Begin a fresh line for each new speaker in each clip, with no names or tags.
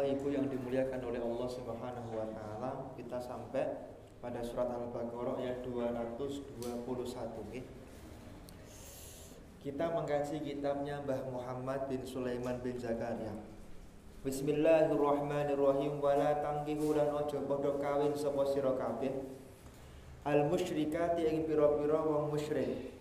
Bapak Ibu yang dimuliakan oleh Allah Subhanahu wa taala, kita sampai pada surat Al-Baqarah ayat 221 okay? Kita mengkaji kitabnya Mbah Muhammad bin Sulaiman bin Zakaria. Bismillahirrahmanirrahim wala tangkihu lan aja padha kawin sapa sira kabeh al musyrikati ing pira-pira wong musyrik.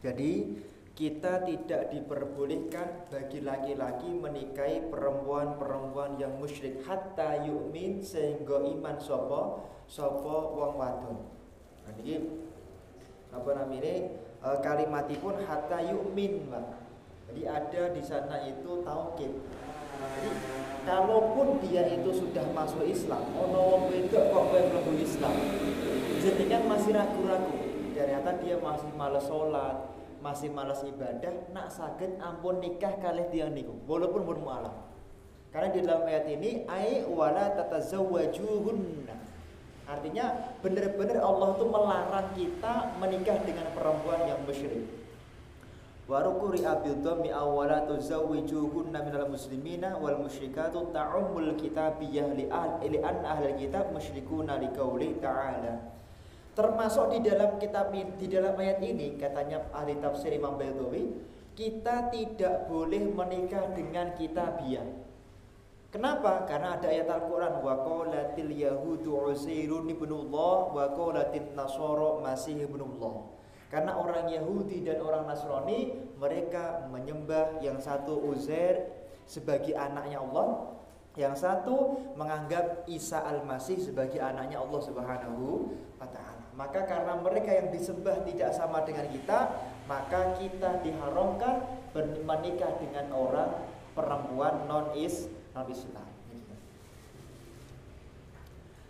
Jadi kita tidak diperbolehkan bagi laki-laki menikahi perempuan-perempuan yang musyrik hatta yu'min sehingga iman sopo sopo wong wadon. Nah, ini apa namanya e, kalimatipun hatta yu'min Pak. Jadi ada di sana itu taukid. Jadi kalaupun dia itu sudah masuk Islam, ono wong wedok kok kowe Islam. Jadi kan masih ragu-ragu. Ternyata dia masih malas sholat, masih malas ibadah nak sakit ampun nikah kali tiang niku walaupun pun mualaf. Karena di dalam ayat ini ai wala tatazawwajuhunna. Artinya benar-benar Allah itu melarang kita menikah dengan perempuan yang musyrik. Warukuri abil dhammi awala tuzawwijuhunna minal muslimina wal musyrikatu ta'ummul kitabiyah li an ahli kitab musyrikuna liqauli ta'ala Termasuk di dalam kitab di dalam ayat ini katanya ahli tafsir Imam Baydawi, kita tidak boleh menikah dengan kitabiah. Kenapa? Karena ada ayat Al-Qur'an wa qalatil yahudu uzairun ibnullah wa qalatin nasara masih ibnullah. Karena orang Yahudi dan orang Nasrani mereka menyembah yang satu Uzair sebagai anaknya Allah, yang satu menganggap Isa Al-Masih sebagai anaknya Allah Subhanahu wa taala. Maka karena mereka yang disembah tidak sama dengan kita, maka kita diharamkan menikah dengan orang perempuan non is non Islam.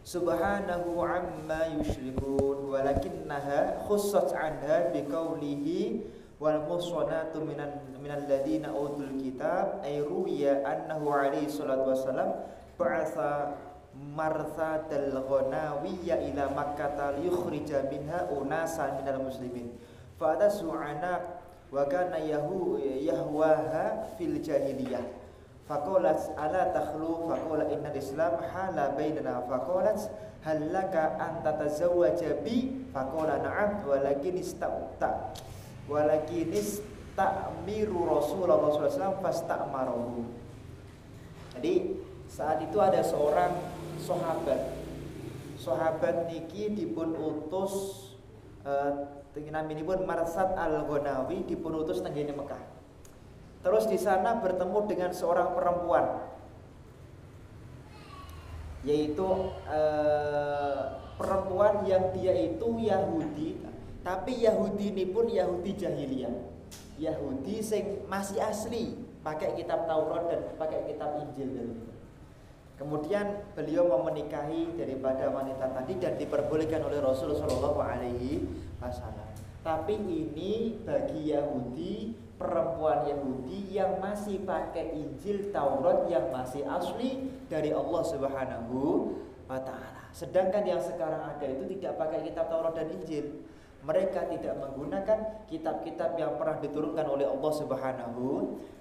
Subhanahu amma yusyrikun walakinnaha khussat anha biqaulihi wal muhsanatu minal minal ladina utul kitab ay ruya annahu alaihi salatu wassalam ba'atha marsadal ghanawiyya ila makkah liyukhrija minha unasan minal muslimin. Fa su'ana wa kana yahu yahwaha fil jahiliyah. Faqalat ala takhlu? Faqala inna islam hala bainana faqalat hal laka an tatazawwaja bi? Faqala na'am walakin ista'ta walakin ista'miru rasulullah sallallahu alaihi wasallam fasta'marahu. Jadi saat itu ada seorang sahabat. Sahabat niki dipun utus ini pun Marsad Al-Ghonawi dipun utus tenggine Mekah. Terus di sana bertemu dengan seorang perempuan yaitu uh, perempuan yang dia itu Yahudi tapi Yahudi ini pun Yahudi jahiliyah. Yahudi sing masih asli pakai kitab Taurat dan pakai kitab Injil. dulu Kemudian beliau mau menikahi daripada wanita tadi dan diperbolehkan oleh Rasul Shallallahu. Tapi ini bagi Yahudi perempuan Yahudi yang masih pakai Injil Taurat yang masih asli dari Allah Subhanahu wa taala. Sedangkan yang sekarang ada itu tidak pakai kitab Taurat dan Injil. Mereka tidak menggunakan kitab-kitab yang pernah diturunkan oleh Allah Subhanahu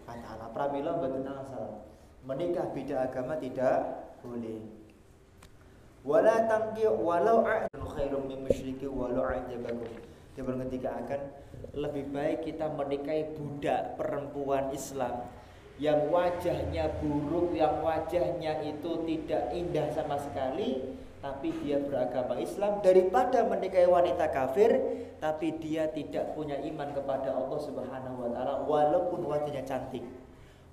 wa taala. Pramila mboten asal menikah beda agama tidak boleh. Wala tangki walau khairum min musyriki walau ajabakum. Dia berketika akan lebih baik kita menikahi budak perempuan Islam yang wajahnya buruk, yang wajahnya itu tidak indah sama sekali, tapi dia beragama Islam. Daripada menikahi wanita kafir, tapi dia tidak punya iman kepada Allah Subhanahu wa taala walaupun wajahnya cantik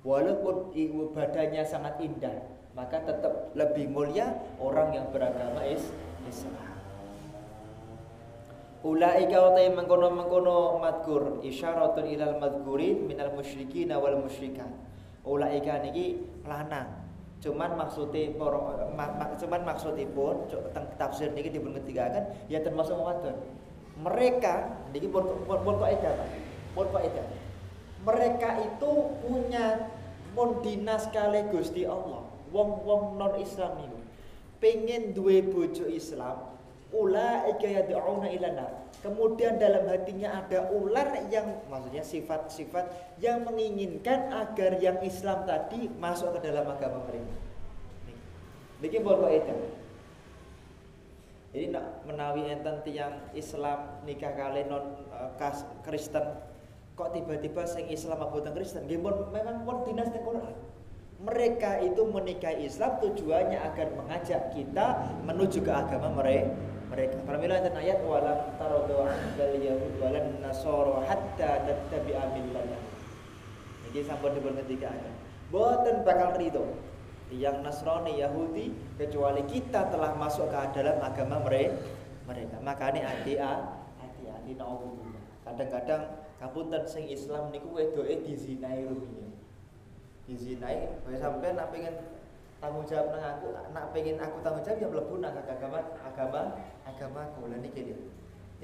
walaupun badannya sangat indah maka tetap lebih mulia orang yang beragama Islam Ulaika wa ta'i mengkono mengkono madkur isyaratun ilal madkurin minal musyrikin wal musyrikat. Ulaika niki lanang. Cuman maksudnya mak, cuman maksudipun tafsir niki dipun kan ya termasuk wadon. Mereka niki pun pun pun kok edah, Pun kok edah mereka itu punya mon dinas kali Gusti Allah wong-wong non Islam itu pengen duwe bojo Islam ula yad'una ila kemudian dalam hatinya ada ular yang maksudnya sifat-sifat yang menginginkan agar yang Islam tadi masuk ke dalam agama mereka Niki pun itu. Jadi nak menawi enten tiang Islam nikah kali non uh, Kristen kok tiba-tiba sing Islam apa Kristen nggih memang pun dinas Quran. Mereka itu menikahi Islam tujuannya agar mengajak kita menuju ke agama mereka. Mereka. Pramila enten ayat walam taradu dal yahud walan nasara hatta tattabi'a millatah. Iki sampun dipun ketika Boten bakal rido yang Nasrani Yahudi kecuali kita telah masuk ke dalam agama mereka mereka makanya hati hati-hati naudzubillah kadang-kadang kapunten sing Islam niku wedoke dizinai rumiyin dizinai kowe sampai nak pengen tanggung jawab nang aku nak pengen aku tanggung jawab ya mlebu nang agama agama agama kula niki dia.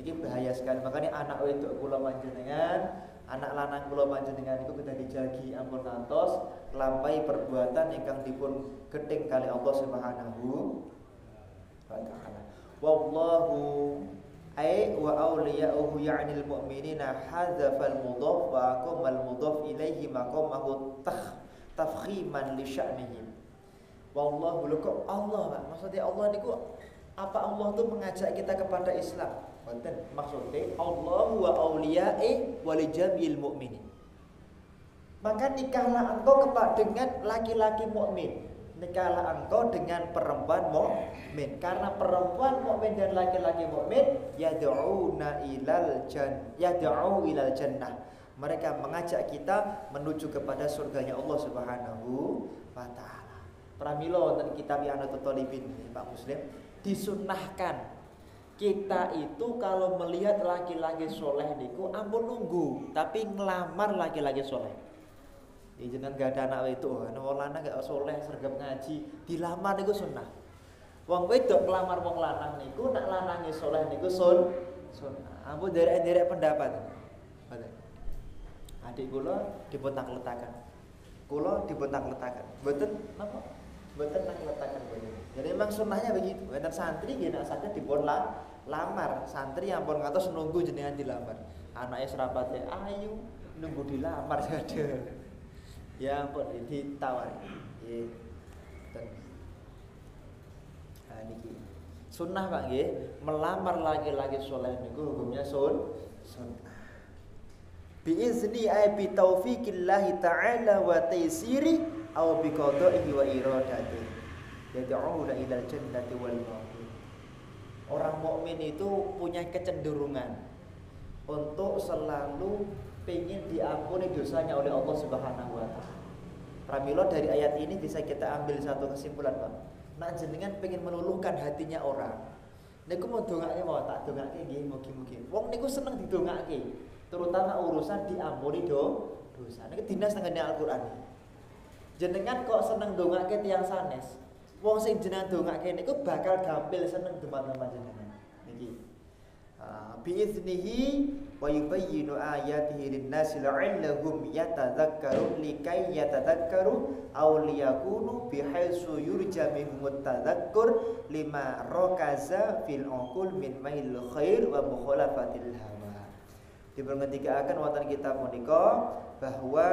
Iki bahaya sekali. Makanya anak wedok kula panjenengan anak lanang kula panjenengan itu kita dijagi ampun ngantos lampai perbuatan ingkang dipun gedeng kali Allah Subhanahu wa taala. Wallahu ay wa awliya'uhu ya'ni al-mu'minina hadzafa al-mudhaf wa aqama al-mudhaf ilaihi maqamahu tafkhiman li sya'nihim. Wallahu lakum Allah, Pak. Maksudnya Allah niku apa Allah tuh mengajak kita kepada Islam? Wonten maksudnya Allah wa auliya'i wa jamil mu'minin. Maka nikahlah engkau kepada dengan laki-laki mukmin. Nikahlah engkau dengan perempuan mukmin. Karena perempuan mukmin dan laki-laki mukmin yad'una ilal jan yad'u ilal jannah. Mereka mengajak kita menuju kepada surganya Allah Subhanahu wa taala. Pramila wonten kitab yang Talibin Pak Muslim disunnahkan kita itu kalau melihat laki-laki soleh niku ampun nunggu tapi ngelamar laki-laki soleh ya gak ada anak itu anak lanang gak soleh sergap ngaji dilamar niku sunnah. Wong wedok ngelamar wong lanang niku nak lanangnya soleh niku sun sunnah. Ampun derek-derek pendapat. Adik kula diputak letakan kula diputak letakan betul napa? Betul nak letakan jadi memang sunnahnya begitu. Enten santri gini saja dipun lah lamar. Santri yang pun ngatos nunggu jenengan dilamar. Anaknya serapatnya ayu nunggu dilamar. Saja ya ditawar ya nah niki sunnah pak nggih. Melamar laki-laki soleh niku hukumnya sun sunnah. Biizni ay bi taufiqillah ta'ala wa taysiri aw bi qada'ihi wa iradatihi. Yad'una ila jannati wal orang mukmin itu punya kecenderungan untuk selalu pengen diampuni dosanya oleh Allah Subhanahu wa taala. Pramila dari ayat ini bisa kita ambil satu kesimpulan, Pak. Nak jenengan pengen meluluhkan hatinya orang. Niku mau dongake mau tak dongake nggih mugi-mugi. Wong niku seneng didongake, terutama urusan diampuni do dosa. Niku dinas tengene Al-Qur'an. Jenengan kok seneng dongake tiang sanes? Wong sing jenengan dongake niku bakal gampil seneng teman-teman jenengan. Niki. Ah, bi iznihi wa yubayyinu ayatihi lin-nasi la'allahum yatadzakkarun likai yatadzakkaru aw liyakunu bihaitsu yurja minhum tadzakkur lima rakaza fil uqul min mail khair wa mukhalafatil hawa. akan wonten kita menika bahwa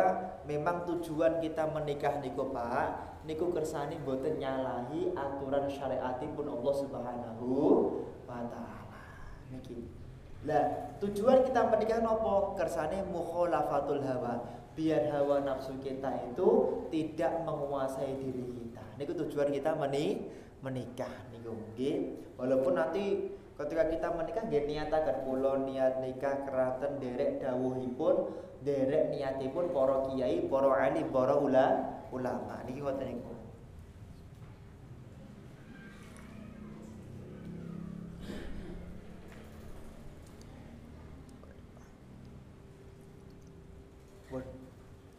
memang tujuan kita menikah niku Pak niku kersane mboten nyalahi aturan syariatipun Allah Subhanahu wa taala. Niki. Lah, tujuan kita menikah nopo? Kersane mukhalafatul hawa. Biar hawa nafsu kita itu tidak menguasai diri kita. Niku tujuan kita meni menikah niku nggih. Walaupun nanti ketika kita menikah nggih niataken kula niat nikah keraten derek dawuhipun derek niatipun para kiai, para alim, para ulama ulama niki ngoten niku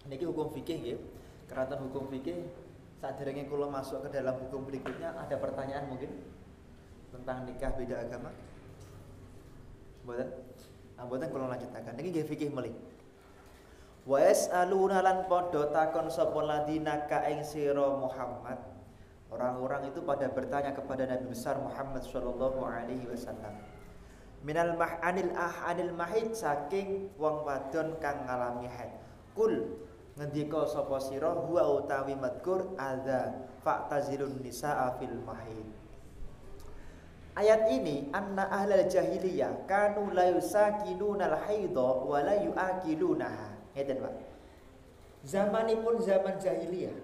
Niki hukum fikih ya. Keratan hukum fikih saat derenge kula masuk ke dalam hukum berikutnya ada pertanyaan mungkin tentang nikah beda agama. Mboten? Nah, mboten kula lanjutaken. Niki nggih fikih melih. Wa yas'aluna lan padha takon sapa ladina ka Muhammad. Orang-orang itu pada bertanya kepada Nabi besar Muhammad sallallahu alaihi wasallam. Minal mah'anil ah anil mahid saking wong wadon kang ngalami haid. Kul ngendika sapa sira huwa utawi madkur adza fa'tazilun nisaa fil mahid Ayat ini anna ahlal jahiliyah kanu la yusakinuna al-haidha wa la yuakilunaha. Ngeten, Pak. Zamanipun zaman jahiliyah,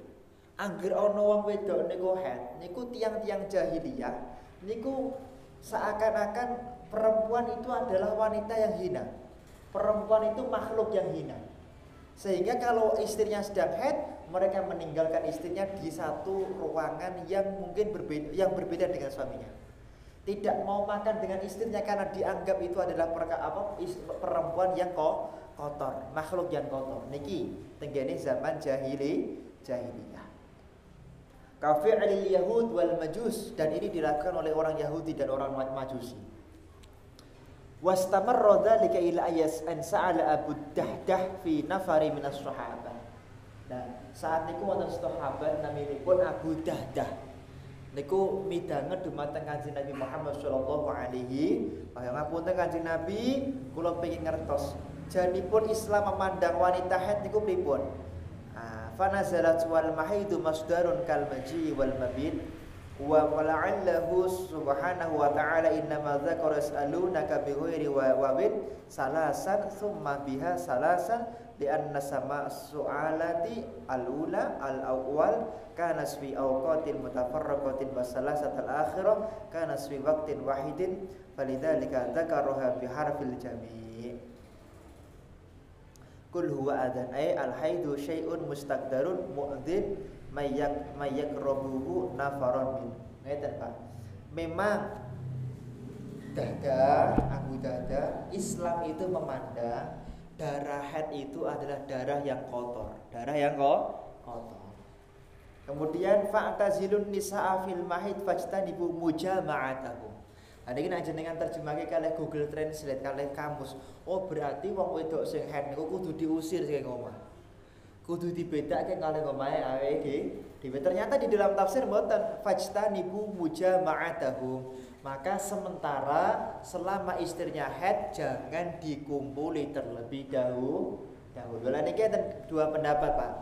angger ana wong wedok niku head, niku tiang-tiang jahiliyah, niku seakan-akan perempuan itu adalah wanita yang hina. Perempuan itu makhluk yang hina. Sehingga kalau istrinya sedang head, mereka meninggalkan istrinya di satu ruangan yang mungkin berbeda yang berbeda dengan suaminya. Tidak mau makan dengan istrinya karena dianggap itu adalah perka, apa, perempuan yang kok kotor, makhluk yang kotor. Niki tenggene zaman jahili jahiliyah. Kafi'il Yahud wal Majus dan ini dilakukan oleh orang Yahudi dan orang Majusi. Wastamarra dzalika ila ayas an sa'ala Abu fi nafari min as-sahabah. Nah, saat niku wonten sahabat naminipun Abu Dahdah. Niku midanget dumateng Kanjeng Nabi Muhammad sallallahu alaihi wasallam. Ngapunten Kanjeng Nabi, kula pengin ngertos. Janipun Islam memandang wanita haid niku pripun? Ah, fa nazalat wal mahidu masdarun kal maji wal mabit wa wala'allahu subhanahu wa ta'ala innama dzakara yas'alunaka bi ghairi wawid salasan thumma biha salasan li anna sama su'alati al-ula al-awwal. Kana fi awqatin mutafarraqatin wa salasat al-akhirah. Kana fi waqtin wahidin. Falidzalika dzakaraha bi harfil jami' kul huwa adan ay al-haidu syai'un mustaqdarun mu'dzin mayak mayak robuhu nafaron. Min ngeten pak. Memang dada Abu Dada Islam itu memandang darah head itu adalah darah yang kotor. Darah yang kok kotor. Kemudian fa'tazilun nisa'a fil mahid fajtanibu mujama'atahum ada ini aja dengan terjemahnya kalian Google Translate kalian kamus. Oh berarti wong wedok sing head niku kudu diusir sing ngomong kudu dibedake kali ngomahe awake dhewe. Ternyata di dalam tafsir mboten fajtanibu mujama'atahum. Maka sementara selama istrinya head jangan dikumpuli terlebih dahulu. Dahulu. Lah niki dua pendapat, Pak.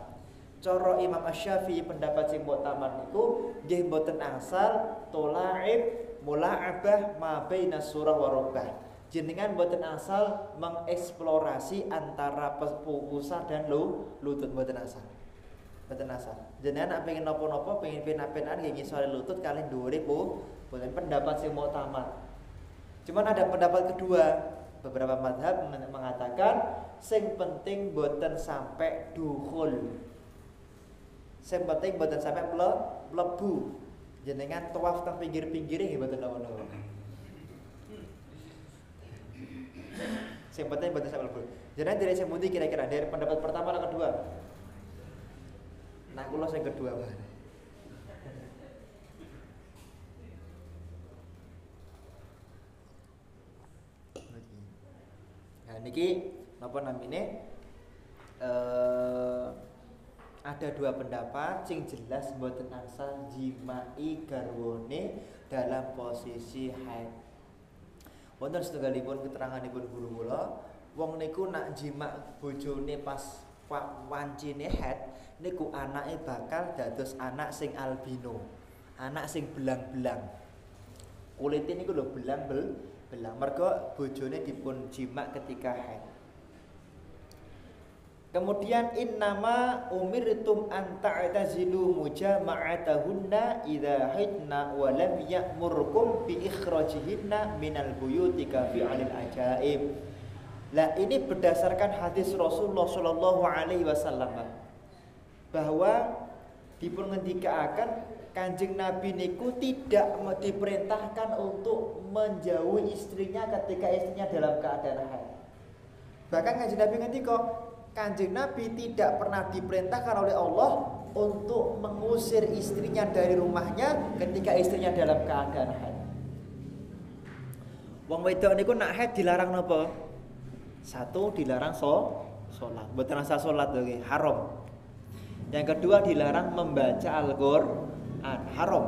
Coro Imam Asy-Syafi'i pendapat sing mbok taman niku nggih mboten asal tolaib mula'abah ma baina surah wa jenengan boten asal mengeksplorasi antara pusat dan lu lutut boten asal. Boten asal. Jenengan nak pengen nopo-nopo pengen pena-penaan kayak soal lutut kalian dua ribu boten pendapat mau tamat. Cuman ada pendapat kedua. Beberapa madhab mengatakan sing penting boten sampai duhul sing penting boten sampai lebu jenengan tawaf teng pinggir-pinggirnya boten nopo-nopo Yang penting batas sampai lebur. Jadi dari yang putih kira-kira dari pendapat pertama atau kedua? Nah, kulo yang kedua, Pak. Nah, niki napa namine? Eh ada dua pendapat sing jelas mboten asal jimai garwone dalam posisi haid Wonten setunggalipun keteranganipun guru kula, wong niku nak jimak bojone pas wancine head niku anake bakal dados anak sing albino. Anak sing belang-belang. Kulite niku lho belang-belang. Mergo bojone dipun jimak ketika head. Kemudian innama umirtum an ta'tazilu mujama'atahunna idza hidna wa lam ya'murkum bi ikhrajihinna minal buyuti ka fi'alil ajaib. Lah ini berdasarkan hadis Rasulullah sallallahu alaihi wasallam bahwa dipun ngendikaaken Kanjeng Nabi niku tidak diperintahkan untuk menjauhi istrinya ketika istrinya dalam keadaan haid. Bahkan Kanjeng Nabi ngendika Kanjeng Nabi tidak pernah diperintahkan oleh Allah untuk mengusir istrinya dari rumahnya ketika istrinya dalam keadaan haid. Wong wedok niku nak haid dilarang napa? Satu dilarang so salat. Mboten rasa salat lagi haram. Yang kedua dilarang membaca Al-Qur'an, haram.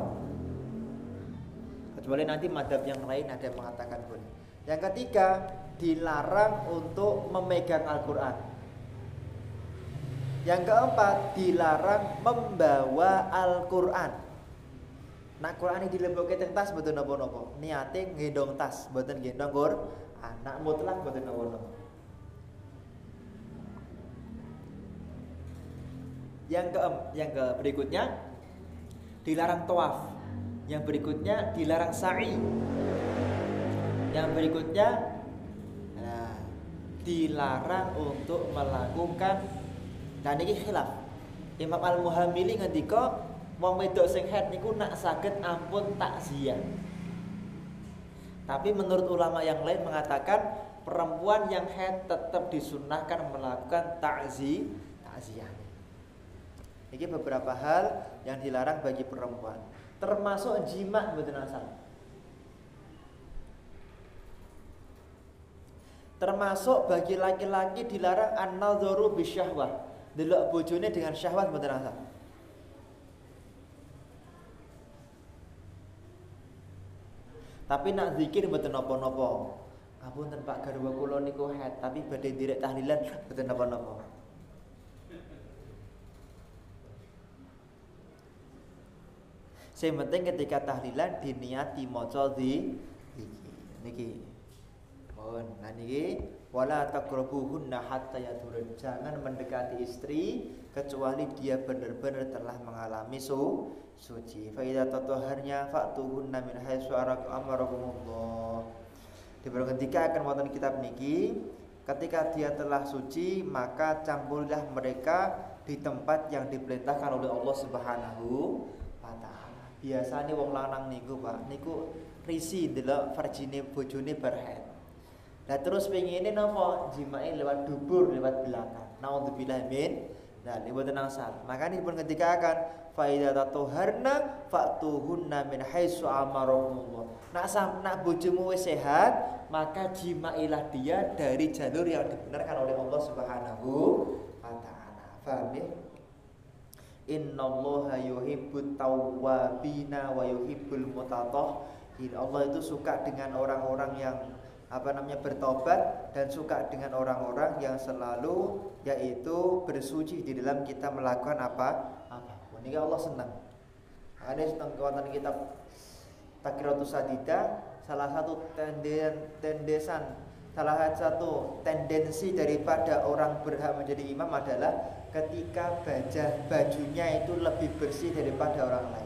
Kecuali nanti madhab yang lain ada yang mengatakan boleh. Yang ketiga dilarang untuk memegang Al-Qur'an Yang keempat, dilarang membawa Al-Qur'an. Nak Quran ini dilebokke teng tas mboten napa-napa. Niate nggendong tas, mboten gendong Quran. Nak mutlak mboten napa-napa. Yang ke yang ke berikutnya dilarang tawaf. Yang berikutnya dilarang sa'i. Yang berikutnya nah, dilarang untuk melakukan dan ini khilaf. Imam Al-Muhammili ngendika wong wedok sing haid niku nak saged ampun takziah. Tapi menurut ulama yang lain mengatakan perempuan yang haid tetap disunahkan melakukan takzi takziah. Ini beberapa hal yang dilarang bagi perempuan, termasuk jima betul asal. Termasuk bagi laki-laki dilarang an-nadzaru bisyahwah. Delok bojone dengan syahwat betul asal. Tapi nak zikir betul nopo-nopo. Ampun Pak garwa kula niku haid, tapi badhe direk tahlilan betul nopo-nopo. Sing penting ketika tahlilan diniati maca di iki. Niki. Mohon. Nah niki wala taqrabuhunna hatta yadurun. Jangan mendekati istri kecuali dia benar-benar telah mengalami su suci. Fa idza tatahharnya fa'tuhunna min haitsu amarakumullah. Di ketika akan wonten kitab niki ketika dia telah suci maka campurlah mereka di tempat yang diperintahkan oleh Allah Subhanahu biasanya wong lanang niku Pak niku risi delok verjine bojone berhead Nah terus pengen ini nopo jimai lewat dubur lewat belakang. Naudzubillah min Nah, ini buat nangsal. Makanya pun ketika akan faidah tatuharna fatuhunna min haitsu amarakumullah. Nak sam nak wis sehat, maka jimailah dia dari jalur yang dibenarkan oleh Allah Subhanahu wa taala. Paham ya? Innallaha yuhibbut tawwabina wa yuhibbul mutatahhirin. Allah itu suka dengan orang-orang yang apa namanya bertobat dan suka dengan orang-orang yang selalu yaitu bersuci di dalam kita melakukan apa? Apa? Ini Allah senang. Ada tentang kekuatan kitab Takiratus Sadida salah satu tenden tendesan salah satu tendensi daripada orang berhak menjadi imam adalah ketika bajah bajunya itu lebih bersih daripada orang lain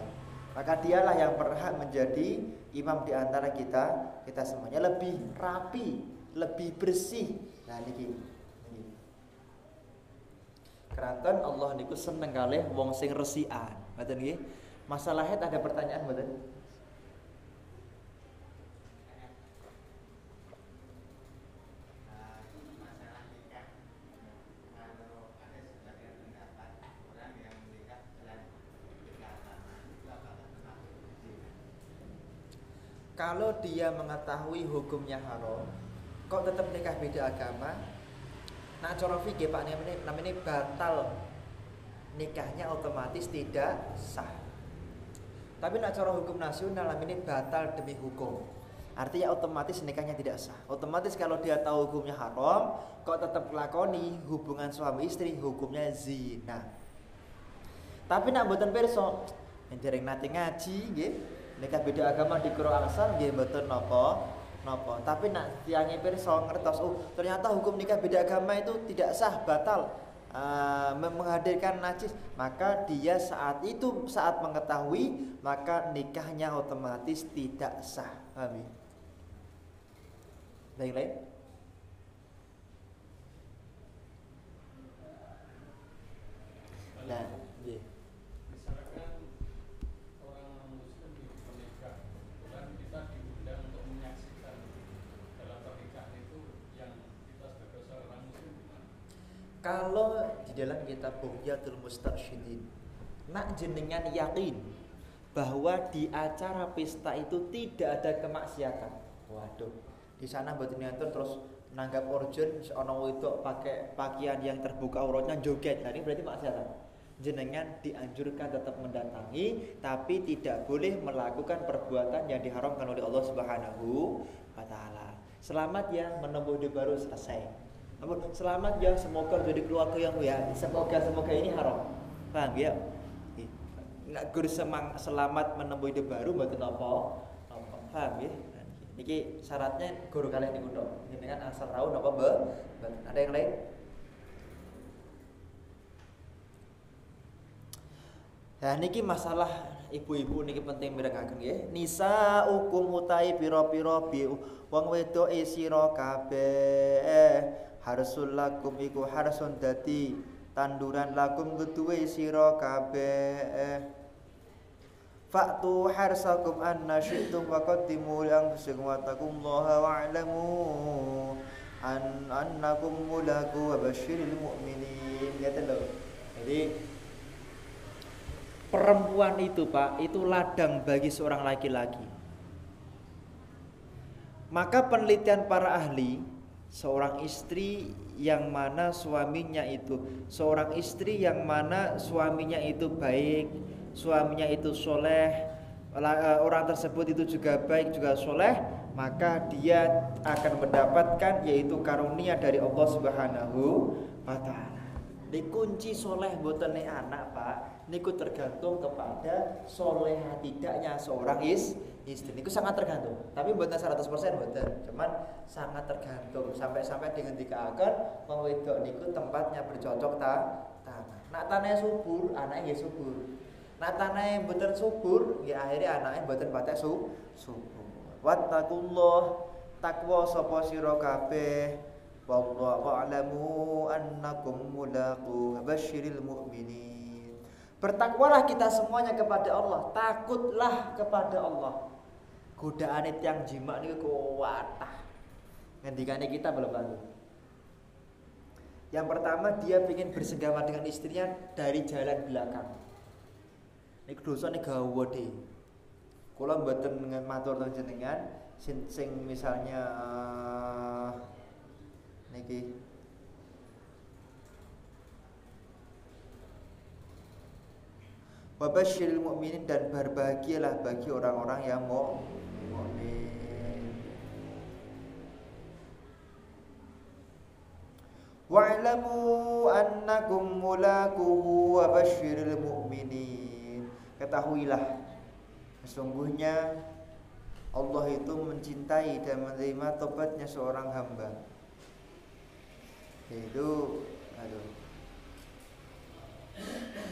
maka dialah yang berhak menjadi imam di antara kita. Kita semuanya lebih rapi lebih bersih. Nah ini keraton Allah niku seneng kali wong sing resian. Ngoten nggih? Masalahnya ada pertanyaan mboten dia mengetahui hukumnya haram kok tetap nikah beda agama? Nah cara fikih Pak namanya, namanya batal. Nikahnya otomatis tidak sah. Tapi nak cara hukum nasional namanya batal demi hukum. Artinya otomatis nikahnya tidak sah. Otomatis kalau dia tahu hukumnya haram kok tetap lakoni hubungan suami istri hukumnya zina. Tapi nak buatan perso yang jaring nanti ngaji gitu nikah beda agama di kuro angsal nggih mboten napa? Napa? Tapi nak tiange pirsa ngertos oh ternyata hukum nikah beda agama itu tidak sah batal uh, menghadirkan najis. Maka dia saat itu saat mengetahui maka nikahnya otomatis tidak sah. Amin lain lain nah Kalau di dalam kitab Bughyatul Mustarsyidin nak jenengan yakin bahwa di acara pesta itu tidak ada kemaksiatan. Waduh, di sana buat terus nanggap origin ono itu pakai pakaian yang terbuka auratnya joget. Nah, ini berarti maksiatan. Jenengan dianjurkan tetap mendatangi tapi tidak boleh melakukan perbuatan yang diharamkan oleh Allah Subhanahu wa taala. Selamat ya menempuh hidup baru selesai. Namun selamat ya semoga jadi keluarga yang ya semoga semoga ini haram. Paham ya? Nak guru semang selamat menemui hidup baru mboten apa apa. Paham ya? Niki syaratnya guru kalian tok. Ini kan asal tahu napa be. Ada yang lain? Ya niki masalah ibu-ibu niki penting mirengaken nggih. Nisa hukum utai pira-pira bi wong wedoke sira kabeh harsul lakum iku harsun dadi tanduran lakum keduwe sira kabeh. Faktu harsakum anna syi'tum wa qaddimu li anfusikum wa taqullaha an annakum mulaku wa basyiril mu'minin. Ya Jadi perempuan itu Pak, itu ladang bagi seorang laki-laki. Maka penelitian para ahli, seorang istri yang mana suaminya itu, seorang istri yang mana suaminya itu baik, suaminya itu soleh eh, orang tersebut itu juga baik juga soleh maka dia akan mendapatkan yaitu karunia dari Allah Subhanahu wa taala. Dikunci soleh botane anak pak, niku tergantung kepada soleh tidaknya seorang is istri. Niku sangat tergantung. Tapi buatan 100% buatan, cuman sangat tergantung. Sampai-sampai dengan dikaakan wong wedok niku tempatnya bercocok ta tanah. Nak tanah subur, anaknya subur. Nah tanah mboten subur, ya akhirnya anaknya mboten patek su subur. Wattaqullah takwa sapa sira kabeh wallahu a'lamu annakum mulaqu basyiril mu'minin. Bertakwalah kita semuanya kepada Allah, takutlah kepada Allah. Godaan yang jima niku kuwatah. Ngendikane kita belum lalu. Yang pertama dia ingin bersenggama dengan istrinya dari jalan belakang. Niku dosane gawede. Kula mboten dengan matur jenengan sing misalnya uh, niki Wabasyiril mu'minin dan berbahagialah bagi orang-orang yang mukmin. Wa'lamu annakum mulakuhu wa basyiril mu'minin Ketahuilah Sesungguhnya Allah itu mencintai dan menerima tobatnya seorang hamba Itu aduh.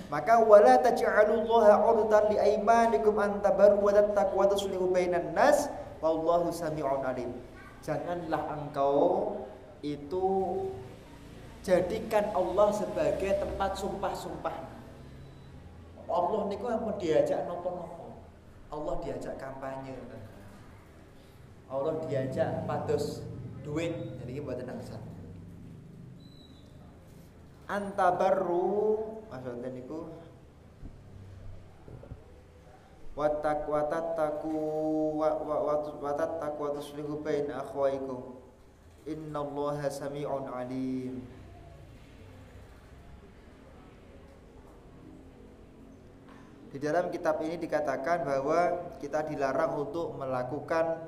Maka wala taj'alullaha 'urdan li aymanikum an tabarru wa tattaqu wa tuslihu bainan nas wallahu sami'un alim. Janganlah engkau itu jadikan Allah sebagai tempat sumpah-sumpah Allah niku ampun diajak nopo-nopo. Allah diajak kampanye. Allah diajak pados duit. Jadi buat nangsan. Antabarru maksudnya niku. Watak watat taku watat taku watuslihu bain akhwaikum. Innallaha sami'un alim. Di dalam kitab ini dikatakan bahwa kita dilarang untuk melakukan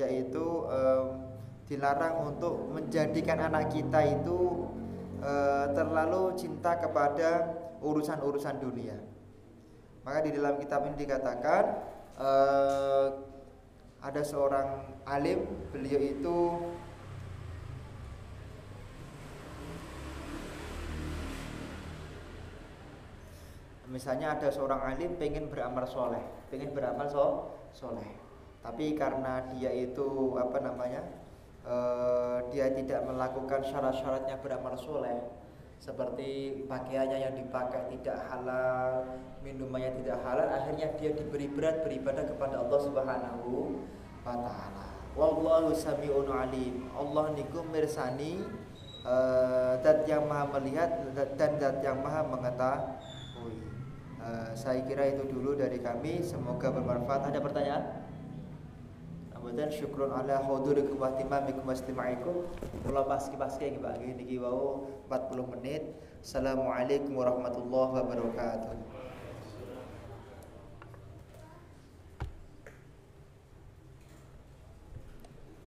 yaitu um, dilarang untuk menjadikan anak kita itu uh, terlalu cinta kepada urusan-urusan dunia. Maka di dalam kitab ini dikatakan uh, ada seorang alim, beliau itu Misalnya ada seorang alim pengen beramal soleh, pengen beramal so, soleh, tapi karena dia itu apa namanya, uh, dia tidak melakukan syarat-syaratnya beramal soleh, seperti pakaiannya yang dipakai tidak halal, minumannya tidak halal, akhirnya dia diberi berat beribadah kepada Allah Subhanahu wa taala. Wallahu sami'un alim. Allah niku mirsani uh, dat yang maha melihat dan dat yang maha mengetahui. Uh, saya kira itu dulu dari kami. Semoga bermanfaat. Ada pertanyaan? Kemudian syukrun ala hudurikum wa timamikum wa istimaikum. Kula paski-paski nggih Pak niki wau 40 menit. Assalamualaikum warahmatullahi wabarakatuh.